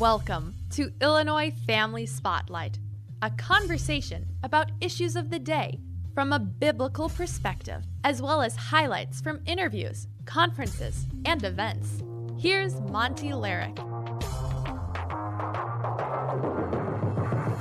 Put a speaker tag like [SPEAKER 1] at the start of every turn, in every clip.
[SPEAKER 1] Welcome to Illinois Family Spotlight, a conversation about issues of the day from a biblical perspective, as well as highlights from interviews, conferences, and events. Here's Monty Larrick.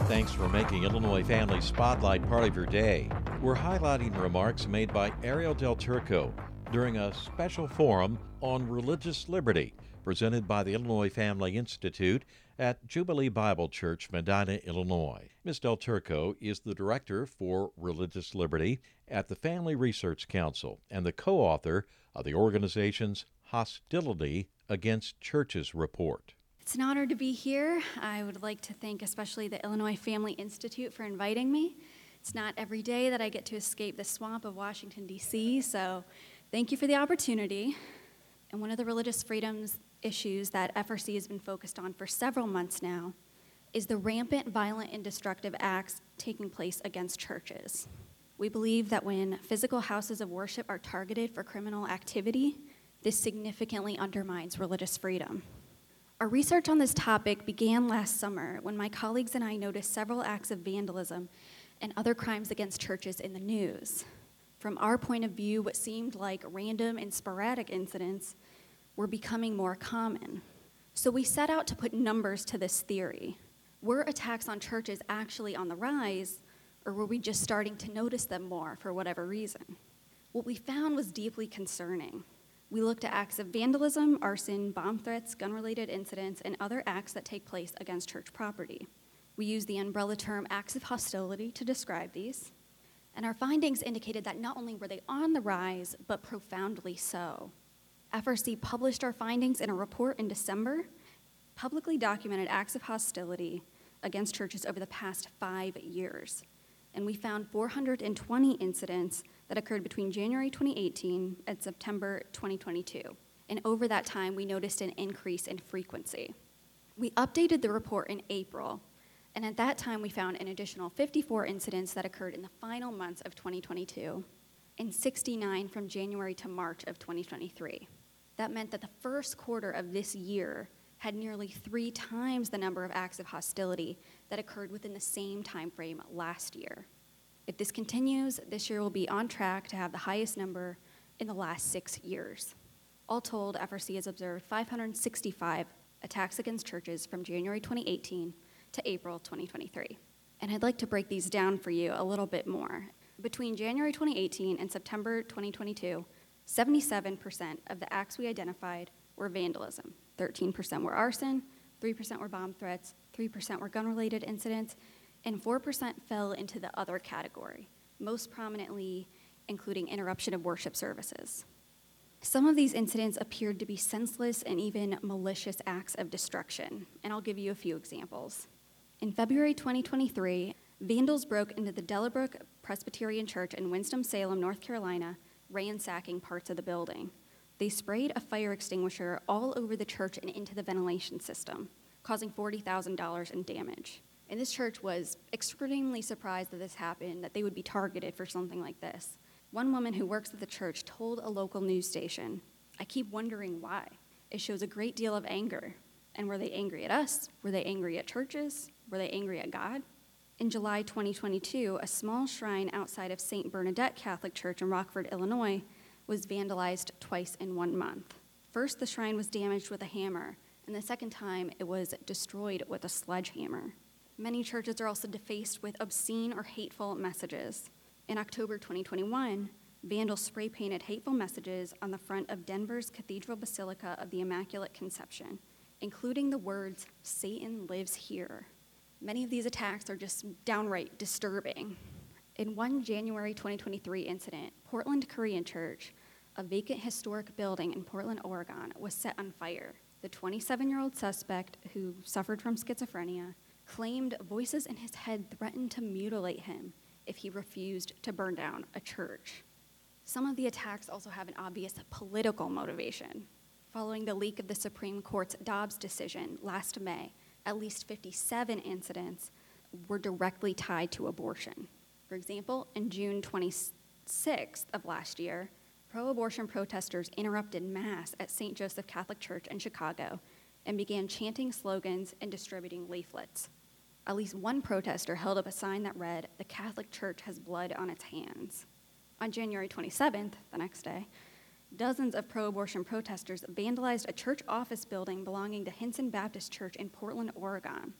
[SPEAKER 2] Thanks for making Illinois Family Spotlight part of your day. We're highlighting remarks made by Arielle Del Turco during a special forum on religious liberty presented by the Illinois Family Institute at Jubilee Bible Church, Medinah, Illinois. Ms. Del Turco is the Director for Religious Liberty at the Family Research Council and the co author of the organization's Hostility Against Churches report.
[SPEAKER 3] It's an honor to be here. I would like to thank especially the Illinois Family Institute for inviting me. It's not every day that I get to escape the swamp of Washington, D.C., so thank you for the opportunity. And one of the religious freedoms issues that FRC has been focused on for several months now is the rampant violent and destructive acts taking place against churches. We believe that when physical houses of worship are targeted for criminal activity, this significantly undermines religious freedom. Our research on this topic began last summer when my colleagues and I noticed several acts of vandalism and other crimes against churches in the news. From our point of view, what seemed like random and sporadic incidents were becoming more common. So we set out to put numbers to this theory. Were attacks on churches actually on the rise, or were we just starting to notice them more for whatever reason? What we found was deeply concerning. We looked at acts of vandalism, arson, bomb threats, gun related incidents, and other acts that take place against church property. We used the umbrella term acts of hostility to describe these. And our findings indicated that not only were they on the rise, but profoundly so. FRC published our findings in a report in December, publicly documented acts of hostility against churches over the past five years. And we found 420 incidents that occurred between January 2018 and September 2022. And over that time, we noticed an increase in frequency. We updated the report in April, and at that time, we found an additional 54 incidents that occurred in the final months of 2022 and 69 from January to March of 2023. That meant that the first quarter of this year had nearly three times the number of acts of hostility that occurred within the same time frame last year. If this continues, this year will be on track to have the highest number in the last six years. All told, FRC has observed 565 attacks against churches from January 2018 to April 2023. And I'd like to break these down for you a little bit more. Between January 2018 and September 2022, 77% of the acts we identified were vandalism, 13% were arson, 3% were bomb threats, 3% were gun related incidents, and 4% fell into the other category, most prominently including interruption of worship services. Some of these incidents appeared to be senseless and even malicious acts of destruction, and I'll give you a few examples. In February 2023, vandals broke into the Dellabrook Presbyterian Church in Winston-Salem, North Carolina, ransacking parts of the building. They sprayed a fire extinguisher all over the church and into the ventilation system, causing $40,000 in damage. And this church was extremely surprised that this happened, that they would be targeted for something like this. One woman who works at the church told a local news station, I keep wondering why. It shows a great deal of anger. And were they angry at us? Were they angry at churches? Were they angry at God? In July 2022, a small shrine outside of St. Bernadette Catholic Church in Rockford, Illinois, was vandalized twice in one month. First, the shrine was damaged with a hammer, and the second time, it was destroyed with a sledgehammer. Many churches are also defaced with obscene or hateful messages. In October 2021, vandals spray painted hateful messages on the front of Denver's Cathedral Basilica of the Immaculate Conception, including the words, Satan lives here. Many of these attacks are just downright disturbing. In one January 2023 incident, Portland Korean Church, a vacant historic building in Portland, Oregon, was set on fire. The 27 year old suspect, who suffered from schizophrenia, claimed voices in his head threatened to mutilate him if he refused to burn down a church. Some of the attacks also have an obvious political motivation. Following the leak of the Supreme Court's Dobbs decision last May, at least 57 incidents were directly tied to abortion. For example, in June 26th of last year, pro abortion protesters interrupted Mass at St. Joseph Catholic Church in Chicago and began chanting slogans and distributing leaflets. At least one protester held up a sign that read, The Catholic Church has blood on its hands. On January 27th, the next day, dozens of pro abortion protesters vandalized a church office building belonging to Hinson Baptist Church in Portland, Oregon,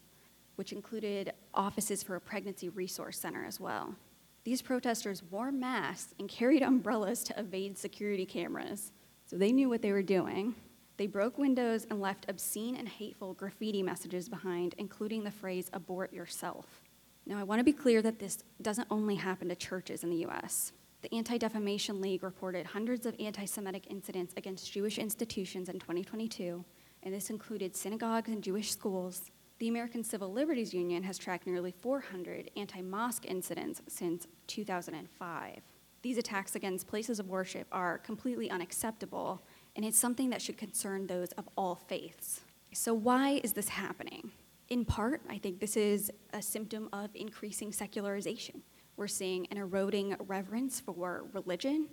[SPEAKER 3] which included offices for a pregnancy resource center as well. These protesters wore masks and carried umbrellas to evade security cameras, so they knew what they were doing. They broke windows and left obscene and hateful graffiti messages behind, including the phrase, abort yourself. Now, I want to be clear that this doesn't only happen to churches in the US. The Anti Defamation League reported hundreds of anti Semitic incidents against Jewish institutions in 2022, and this included synagogues and Jewish schools. The American Civil Liberties Union has tracked nearly 400 anti mosque incidents since 2005. These attacks against places of worship are completely unacceptable, and it's something that should concern those of all faiths. So, why is this happening? In part, I think this is a symptom of increasing secularization. We're seeing an eroding reverence for religion,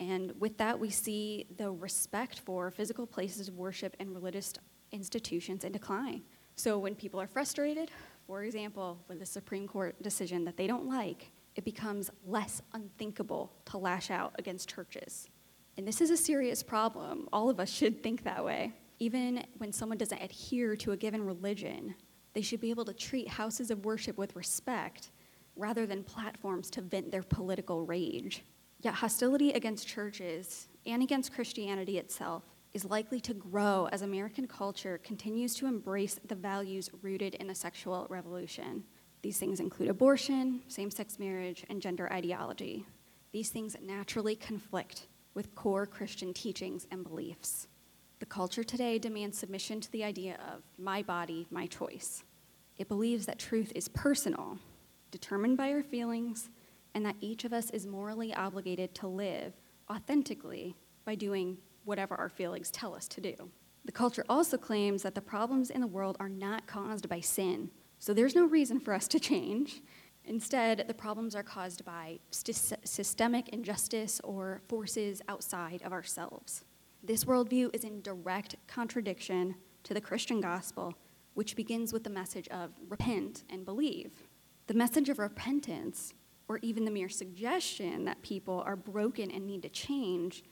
[SPEAKER 3] and with that, we see the respect for physical places of worship and religious institutions in decline. So, when people are frustrated, for example, with a Supreme Court decision that they don't like, it becomes less unthinkable to lash out against churches. And this is a serious problem. All of us should think that way. Even when someone doesn't adhere to a given religion, they should be able to treat houses of worship with respect rather than platforms to vent their political rage. Yet hostility against churches and against Christianity itself is likely to grow as American culture continues to embrace the values rooted in the sexual revolution. These things include abortion, same sex marriage, and gender ideology. These things naturally conflict with core Christian teachings and beliefs. The culture today demands submission to the idea of my body, my choice. It believes that truth is personal, determined by our feelings, and that each of us is morally obligated to live authentically by doing whatever our feelings tell us to do. The culture also claims that the problems in the world are not caused by sin, so there's no reason for us to change. Instead, the problems are caused by st- systemic injustice or forces outside of ourselves. This worldview is in direct contradiction to the Christian gospel, which begins with the message of repent and believe. The message of repentance, or even the mere suggestion that people are broken and need to change,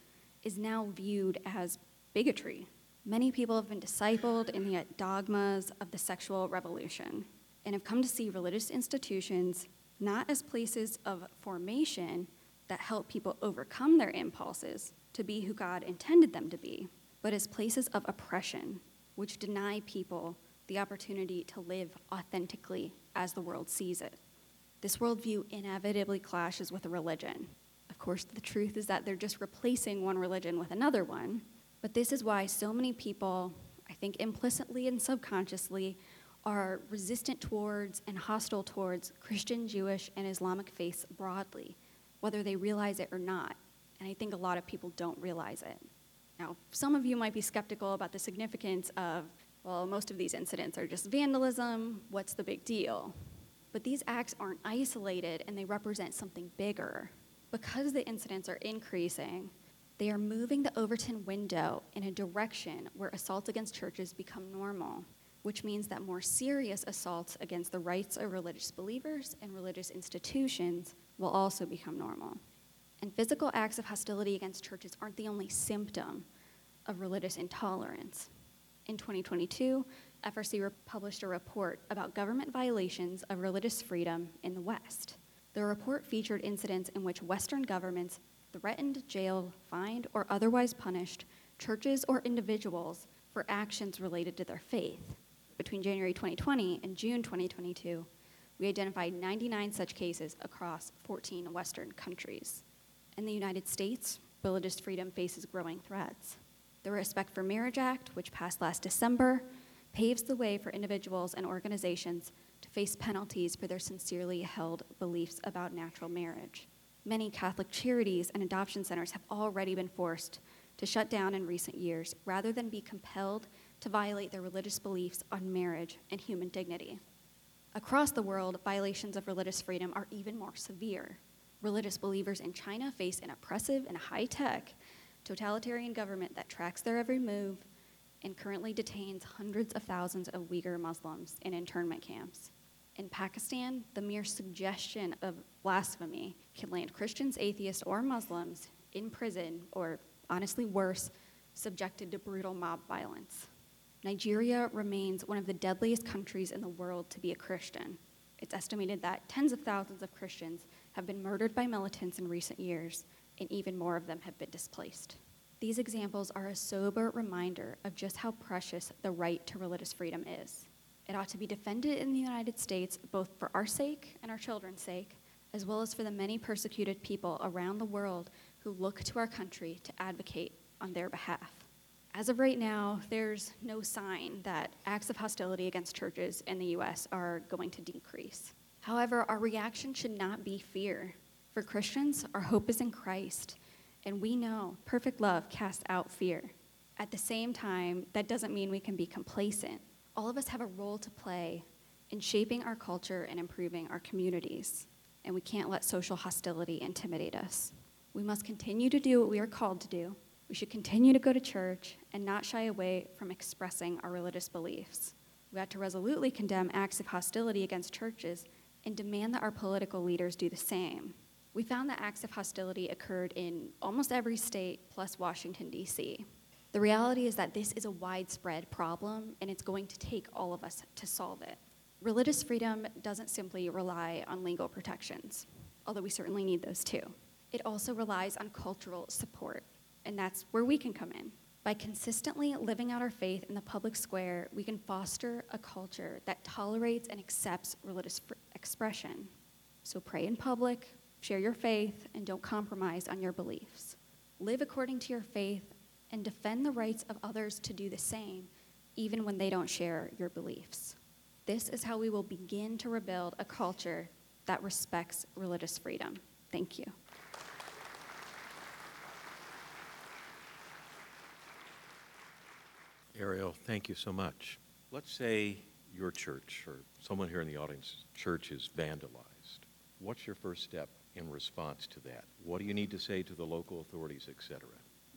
[SPEAKER 3] is now viewed as bigotry. Many people have been discipled in the dogmas of the sexual revolution and have come to see religious institutions not as places of formation that help people overcome their impulses to be who God intended them to be, but as places of oppression, which deny people the opportunity to live authentically as the world sees it. This worldview inevitably clashes with a religion. Of course, the truth is that they're just replacing one religion with another one, but this is why so many people, I think implicitly and subconsciously, are resistant towards and hostile towards Christian, Jewish, and Islamic faiths broadly, whether they realize it or not. And I think a lot of people don't realize it. Now, some of you might be skeptical about the significance of, well, most of these incidents are just vandalism. What's the big deal? But these acts aren't isolated and they represent something bigger. Because the incidents are increasing, they are moving the Overton window in a direction where assaults against churches become normal which means that more serious assaults against the rights of religious believers and religious institutions will also become normal. And physical acts of hostility against churches aren't the only symptom of religious intolerance. In 2022, FRC published a report about government violations of religious freedom in the West. The report featured incidents in which Western governments threatened, jailed, fined, or otherwise punished churches or individuals for actions related to their faith between January 2020 and June 2022, we identified 99 such cases across 14 Western countries. In the United States, religious freedom faces growing threats. The Respect for Marriage Act, which passed last December, paves the way for individuals and organizations to face penalties for their sincerely held beliefs about natural marriage. Many Catholic charities and adoption centers have already been forced to shut down in recent years rather than be compelled to violate their religious beliefs on marriage and human dignity. Across the world, violations of religious freedom are even more severe. Religious believers in China face an oppressive and high tech totalitarian government that tracks their every move and currently detains hundreds of thousands of Uyghur Muslims in internment camps. In Pakistan, the mere suggestion of blasphemy can land Christians, atheists, or Muslims in prison, or honestly worse, subjected to brutal mob violence. Nigeria remains one of the deadliest countries in the world to be a Christian. It's estimated that tens of thousands of Christians have been murdered by militants in recent years, and even more of them have been displaced. These examples are a sober reminder of just how precious the right to religious freedom is. It ought to be defended in the United States both for our sake and our children's sake, as well as for the many persecuted people around the world who look to our country to advocate on their behalf. As of right now, there's no sign that acts of hostility against churches in the U.S. are going to decrease. However, our reaction should not be fear. For Christians, our hope is in Christ, and we know perfect love casts out fear. At the same time, that doesn't mean we can be complacent all of us have a role to play in shaping our culture and improving our communities, and we can't let social hostility intimidate us. We must continue to do what we are called to do. We should continue to go to church and not shy away from expressing our religious beliefs. We ought to resolutely condemn acts of hostility against churches and demand that our political leaders do the same. We found that acts of hostility occurred in almost every state plus Washington, D.C. The reality is that this is a widespread problem, and it's going to take all of us to solve it. Religious freedom doesn't simply rely on legal protections, although we certainly need those too. It also relies on cultural support, and that's where we can come in. By consistently living out our faith in the public square, we can foster a culture that tolerates and accepts religious expression. So pray in public, share your faith, and don't compromise on your beliefs. Live according to your faith and defend the rights of others to do the same, even when they don't share your beliefs. This is how we will begin to rebuild a culture that respects religious freedom. Thank you.
[SPEAKER 2] Arielle, thank you so much. Let's say your church or someone here in the audience church is vandalized. What's your first step in response to that? What do you need to say to the local authorities, et cetera?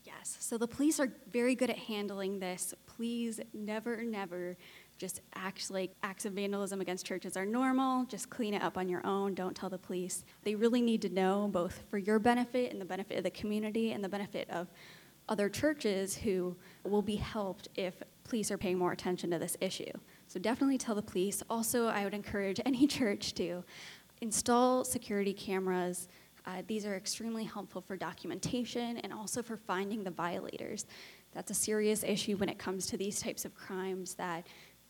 [SPEAKER 3] Yes, so the police are very good at handling this. Please never, never just act like acts of vandalism against churches are normal. Just clean it up on your own. Don't tell the police. They really need to know, both for your benefit and the benefit of the community and the benefit of other churches who will be helped if police are paying more attention to this issue. So definitely tell the police. Also, I would encourage any church to install security cameras uh, these are extremely helpful for documentation and also for finding the violators. That's a serious issue when it comes to these types of crimes that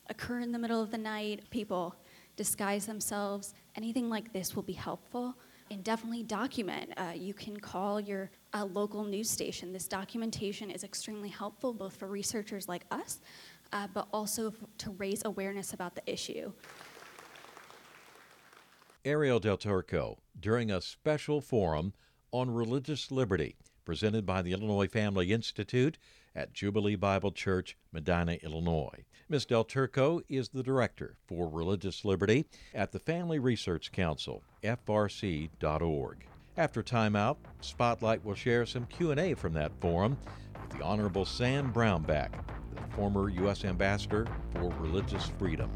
[SPEAKER 3] occur in the middle of the night. People disguise themselves. Anything like this will be helpful. And definitely document. Uh, you can call your uh, local news station. This documentation is extremely helpful both for researchers like us, uh, but also f- to raise awareness about the issue.
[SPEAKER 2] Arielle Del Turco during a special forum on religious liberty presented by the Illinois Family Institute at Jubilee Bible Church, Medinah, Illinois. Ms. Del Turco is the director for religious liberty at the Family Research Council, frc.org. After timeout, Spotlight will share some Q&A from that forum with the Honorable Sam Brownback, the former U.S. Ambassador for Religious Freedom.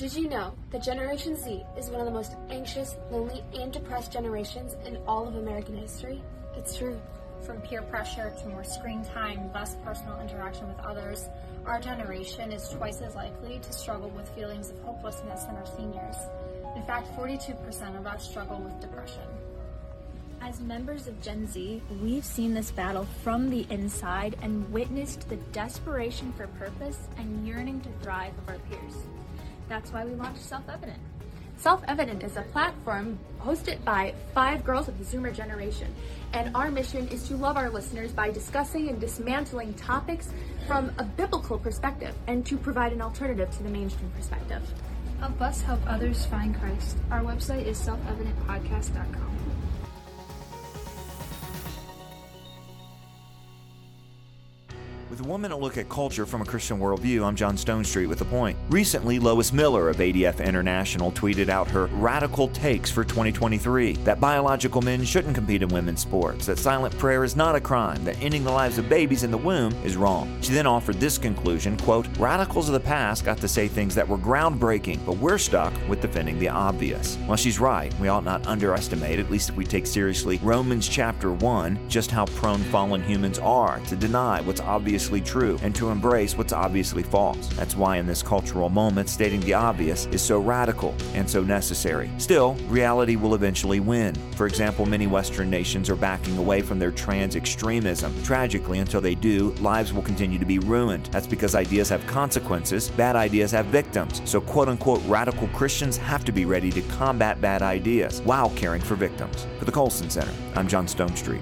[SPEAKER 4] Did you know that Generation Z is one of the most anxious, lonely, and depressed generations in all of American history? It's true.
[SPEAKER 5] From peer pressure to more screen time, less personal interaction with others, our generation is twice as likely to struggle with feelings of hopelessness than our seniors. In fact, 42% of us struggle with depression.
[SPEAKER 6] As members of Gen Z, we've seen this battle from the inside and witnessed the desperation for purpose and yearning to thrive of our peers. That's why we launched Self Evident.
[SPEAKER 4] Self Evident is a platform hosted by five girls of the Zoomer generation, and our mission is to love our listeners by discussing and dismantling topics from a biblical perspective and to provide an alternative to the mainstream perspective.
[SPEAKER 5] Help us help others find Christ. Our website is selfevidentpodcast.com.
[SPEAKER 7] With a woman minute look at culture from a Christian worldview, I'm John Stonestreet with a point. Recently, Lois Miller of ADF International tweeted out her radical takes for 2023 that biological men shouldn't compete in women's sports, that silent prayer is not a crime, that ending the lives of babies in the womb is wrong. She then offered this conclusion quote, Radicals of the past got to say things that were groundbreaking, but we're stuck with defending the obvious. Well, she's right. We ought not underestimate, at least if we take seriously Romans chapter 1, just how prone fallen humans are to deny what's obvious obviously true and to embrace what's obviously false. That's why, in this cultural moment, stating the obvious is so radical and so necessary. Still, reality will eventually win. For example, many Western nations are backing away from their trans extremism. Tragically, until they do, lives will continue to be ruined. That's because ideas have consequences, bad ideas have victims. So, quote unquote, radical Christians have to be ready to combat bad ideas while caring for victims. For the Colson Center, I'm John Stonestreet.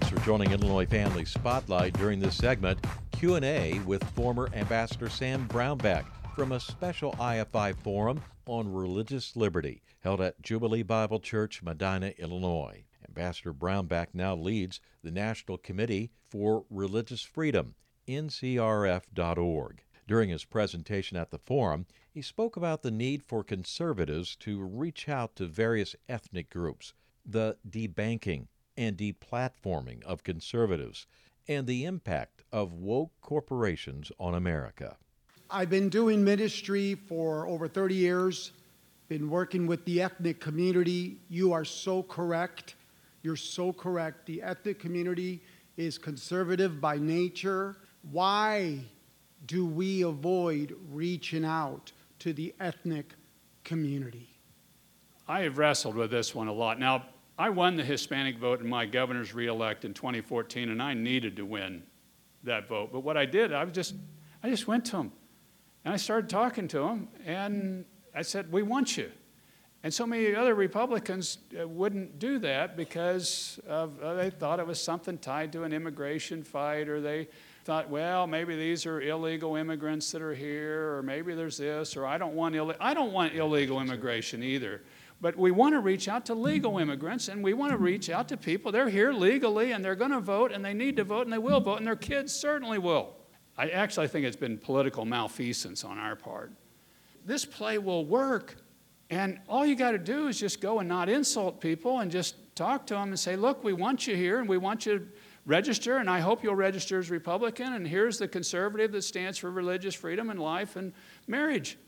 [SPEAKER 2] Thanks for joining Illinois Family Spotlight during this segment, Q&A with former Ambassador Sam Brownback from a special IFI forum on religious liberty held at Jubilee Bible Church, Medinah, Illinois. Ambassador Brownback now leads the National Committee for Religious Freedom, ncrf.org. During his presentation at the forum, he spoke about the need for conservatives to reach out to various ethnic groups, the debanking and deplatforming of conservatives, and the impact of woke corporations on America.
[SPEAKER 8] I've been doing ministry for over 30 years, been working with the ethnic community. You are so correct. You're so correct. The ethnic community is conservative by nature. Why do we avoid reaching out to the ethnic community?
[SPEAKER 9] I have wrestled with this one a lot. Now, I won the Hispanic vote in my governor's reelect in 2014, and I needed to win that vote. But what I did, I was just, I just went to them, and I started talking to them, and I said, "We want you." And so many other Republicans uh, wouldn't do that because of, uh, they thought it was something tied to an immigration fight, or they thought, well, maybe these are illegal immigrants that are here, or maybe there's this, or I don't want Ill- I don't want illegal immigration either. But we want to reach out to legal immigrants and we want to reach out to people. They're here legally and they're going to vote and they need to vote and they will vote and their kids certainly will. I actually think it's been political malfeasance on our part. This play will work. And all you got to do is just go and not insult people and just talk to them and say, look, we want you here and we want you to register, and I hope you'll register as Republican. And here's the conservative that stands for religious freedom and life and marriage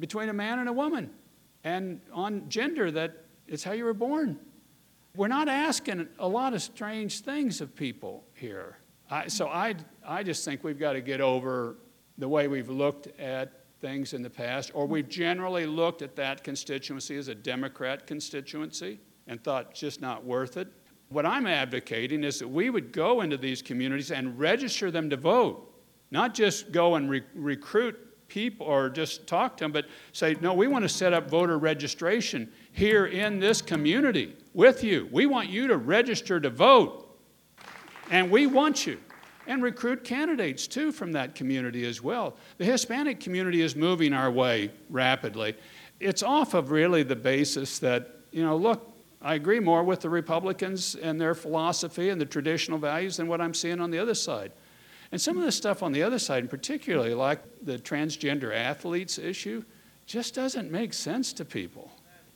[SPEAKER 9] between a man and a woman and on gender that it's how you were born. We're not asking a lot of strange things of people here. I, so I, I just think we've got to get over the way we've looked at things in the past, or we've generally looked at that constituency as a Democrat constituency and thought just not worth it. What I'm advocating is that we would go into these communities and register them to vote, not just go and re- recruit people or just talk to them, but say, no, we want to set up voter registration here in this community with you. We want you to register to vote. And we want you. And recruit candidates too from that community as well. The Hispanic community is moving our way rapidly. It's off of really the basis that, you know, look, I agree more with the Republicans and their philosophy and the traditional values than what I'm seeing on the other side. And some of the stuff on the other side, and particularly like the transgender athletes issue, just doesn't make sense to people.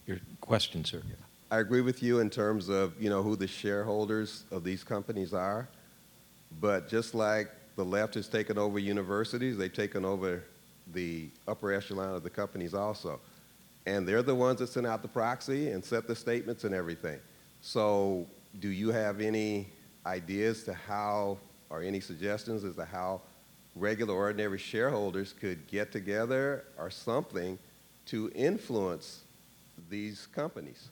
[SPEAKER 2] Your question, sir.
[SPEAKER 10] I agree with you in terms of you know who the shareholders of these companies are, but just like the left has taken over universities, they've taken over the upper echelon of the companies also, and they're the ones that send out the proxy and set the statements and everything. So, do you have any ideas to how or any suggestions as to how regular, ordinary shareholders could get together or something to influence these companies?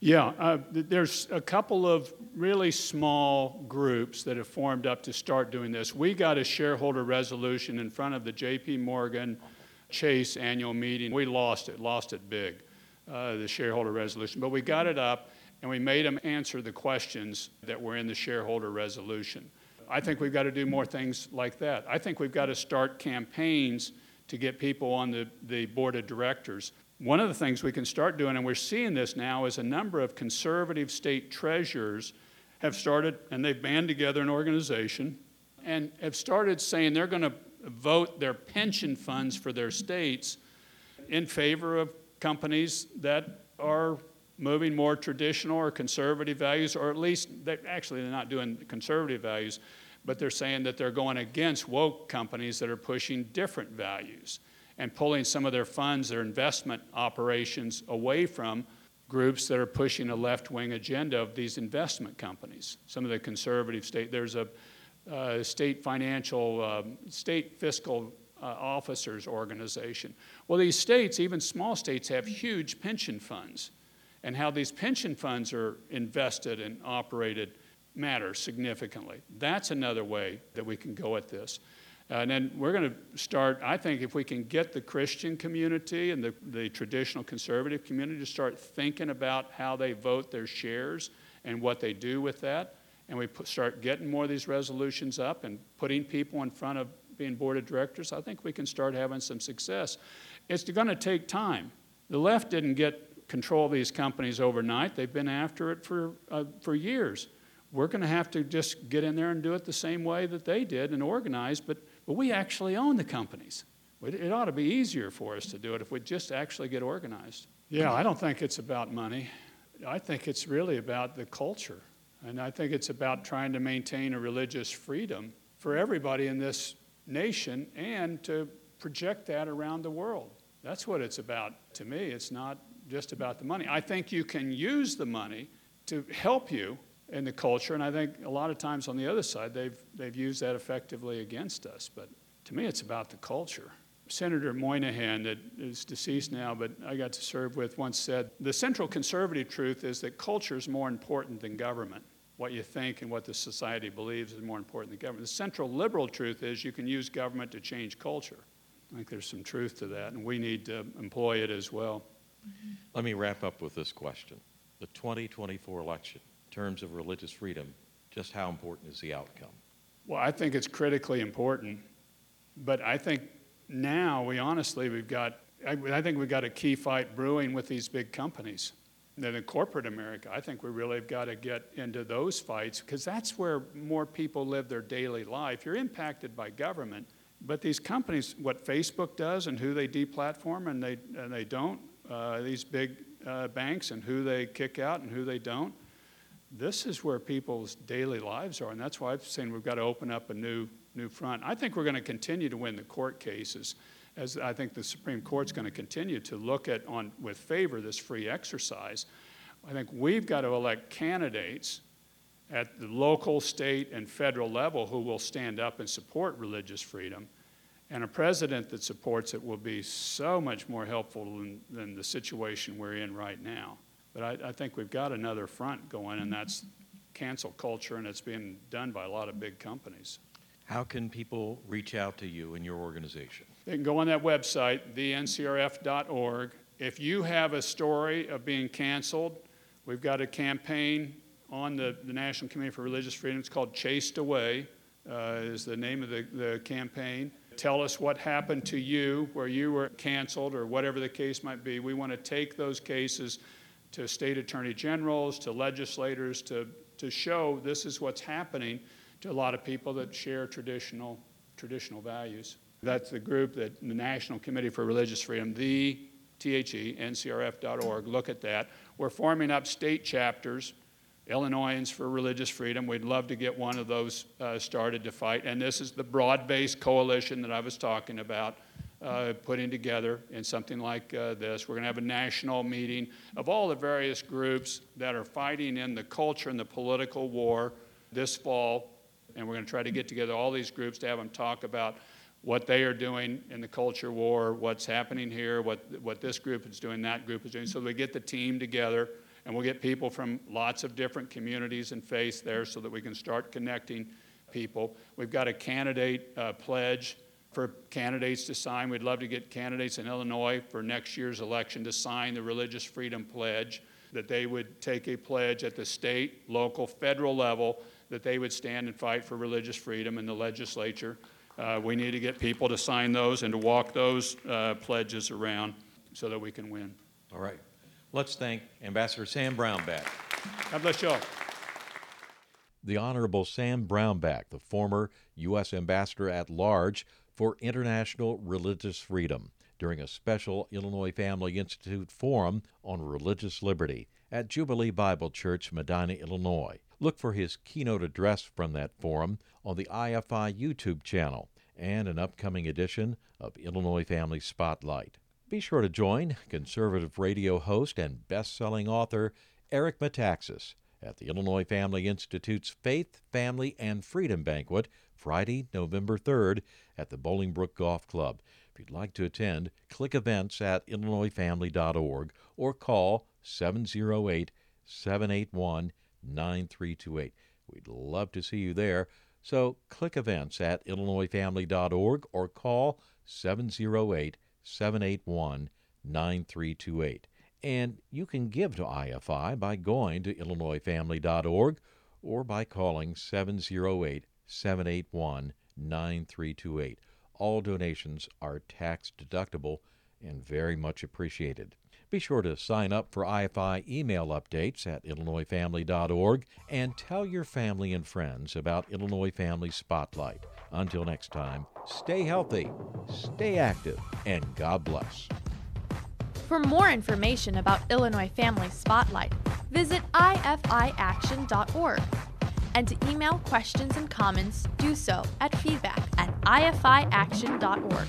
[SPEAKER 9] Yeah, uh, there's a couple of really small groups that have formed up to start doing this. We got a shareholder resolution in front of the JP Morgan Chase annual meeting. We lost it, lost it big, uh, the shareholder resolution. But we got it up and we made them answer the questions that were in the shareholder resolution. I think we've got to do more things like that. I think we've got to start campaigns to get people on the, the board of directors. one of the things we can start doing, and we're seeing this now, is a number of conservative state treasurers have started, and they've band together an organization, and have started saying they're going to vote their pension funds for their states in favor of companies that are moving more traditional or conservative values, or at least, they, actually, they're not doing conservative values, but they're saying that they're going against woke companies that are pushing different values and pulling some of their funds, their investment operations away from groups that are pushing a left wing agenda of these investment companies. Some of the conservative state, there's a uh, state financial, um, state fiscal uh, officers organization. Well, these states, even small states, have huge pension funds. And how these pension funds are invested and operated matters significantly. That's another way that we can go at this. Uh, and then we're going to start, I think, if we can get the Christian community and the, the traditional conservative community to start thinking about how they vote their shares and what they do with that, and we put, start getting more of these resolutions up and putting people in front of being board of directors, I think we can start having some success. It's going to take time. The left didn't get control these companies overnight. They've been after it for, uh, for years. We're going to have to just get in there and do it the same way that they did and organize, but but we actually own the companies. It ought to be easier for us to do it if we just actually get organized. Yeah, I don't think it's about money. I think it's really about the culture. And I think it's about trying to maintain a religious freedom for everybody in this nation and to project that around the world. That's what it's about to me. It's not just about the money. I think you can use the money to help you in the culture. And I think a lot of times on the other side, they've, they've used that effectively against us. But to me, it's about the culture. Senator Moynihan, that is deceased now, but I got to serve with, once said the central conservative truth is that culture is more important than government. What you think and what the society believes is more important than government. The central liberal truth is you can use government to change culture. I think there's some truth to that, and we need to employ it as well. Mm-hmm.
[SPEAKER 2] Let me wrap up with this question The 2024 election in terms of religious freedom, just how important is the outcome?
[SPEAKER 9] Well, I think it's critically important, but I think now we honestly we've got I, I think we've got a key fight brewing with these big companies. Then in corporate America, I think we really have got to get into those fights because that's where more people live their daily life. You're impacted by government, but these companies, what Facebook does and who they deplatform and they and they don't, uh, these big uh, banks and who they kick out and who they don't, this is where people's daily lives are, and that's why I'm saying we've got to open up a new new front. I think we're going to continue to win the court cases, as I think the Supreme Court's going to continue to look at on with favor this free exercise. I think we've got to elect candidates at the local, state, and federal level who will stand up and support religious freedom. And a president that supports it will be so much more helpful than, than the situation we're in right now. But I, I think we've got another front going, and that's cancel culture, and it's being done by a lot of big companies.
[SPEAKER 2] How can people reach out to you and your organization?
[SPEAKER 9] They can go on that website, thencrf.org. If you have a story of being canceled, we've got a campaign on the, the National Committee for Religious Freedom. It's called Chased Away, uh, is the name of the, the campaign. Tell us what happened to you where you were canceled or whatever the case might be. We want to take those cases to state attorney generals, to legislators, to, to show this is what's happening to a lot of people that share traditional, traditional values. That's the group that the National Committee for Religious Freedom, the THE, ncrf.org, look at that. We're forming up state chapters, Illinoisans for Religious Freedom. We'd love to get one of those uh, started to fight. And this is the broad based coalition that I was talking about uh, putting together in something like uh, this. We're going to have a national meeting of all the various groups that are fighting in the culture and the political war this fall. And we're going to try to get together all these groups to have them talk about what they are doing in the culture war, what's happening here, what, what this group is doing, that group is doing. So we get the team together, and we'll get people from lots of different communities and faiths there so that we can start connecting people. We've got a candidate uh, pledge for candidates to sign. We'd love to get candidates in Illinois for next year's election to sign the Religious Freedom Pledge, that they would take a pledge at the state, local, federal level, that they would stand and fight for religious freedom in the legislature. Uh, we need to get people to sign those and to walk those uh, pledges around. so that we can win.
[SPEAKER 2] All right. Let's thank Ambassador Sam Brownback.
[SPEAKER 9] God bless you all.
[SPEAKER 2] The Honorable Sam Brownback, the former U.S. Ambassador at Large for International Religious Freedom, during a special Illinois Family Institute forum on religious liberty at Jubilee Bible Church, Medinah, Illinois. Look for his keynote address from that forum on the IFI YouTube channel and an upcoming edition of Illinois Family Spotlight. Be sure to join conservative radio host and best selling author Eric Metaxas at the Illinois Family Institute's Faith, Family, and Freedom Banquet Friday, November 3rd at the Bolingbrook Golf Club. If you'd like to attend, click events at illinoisfamily.org or call 708 781 9328. We'd love to see you there. So click events at illinoisfamily.org or call 708 781 9328. And you can give to IFI by going to illinoisfamily.org or by calling 708 781 9328. All donations are tax deductible and very much appreciated. Be sure to sign up for IFI email updates at illinoisfamily.org and tell your family and friends about Illinois Family Spotlight. Until next time, stay healthy, stay active, and God bless.
[SPEAKER 1] For more information about Illinois Family Spotlight, visit ifiaction.org. And to email questions and comments, do so at feedback at ifiaction.org.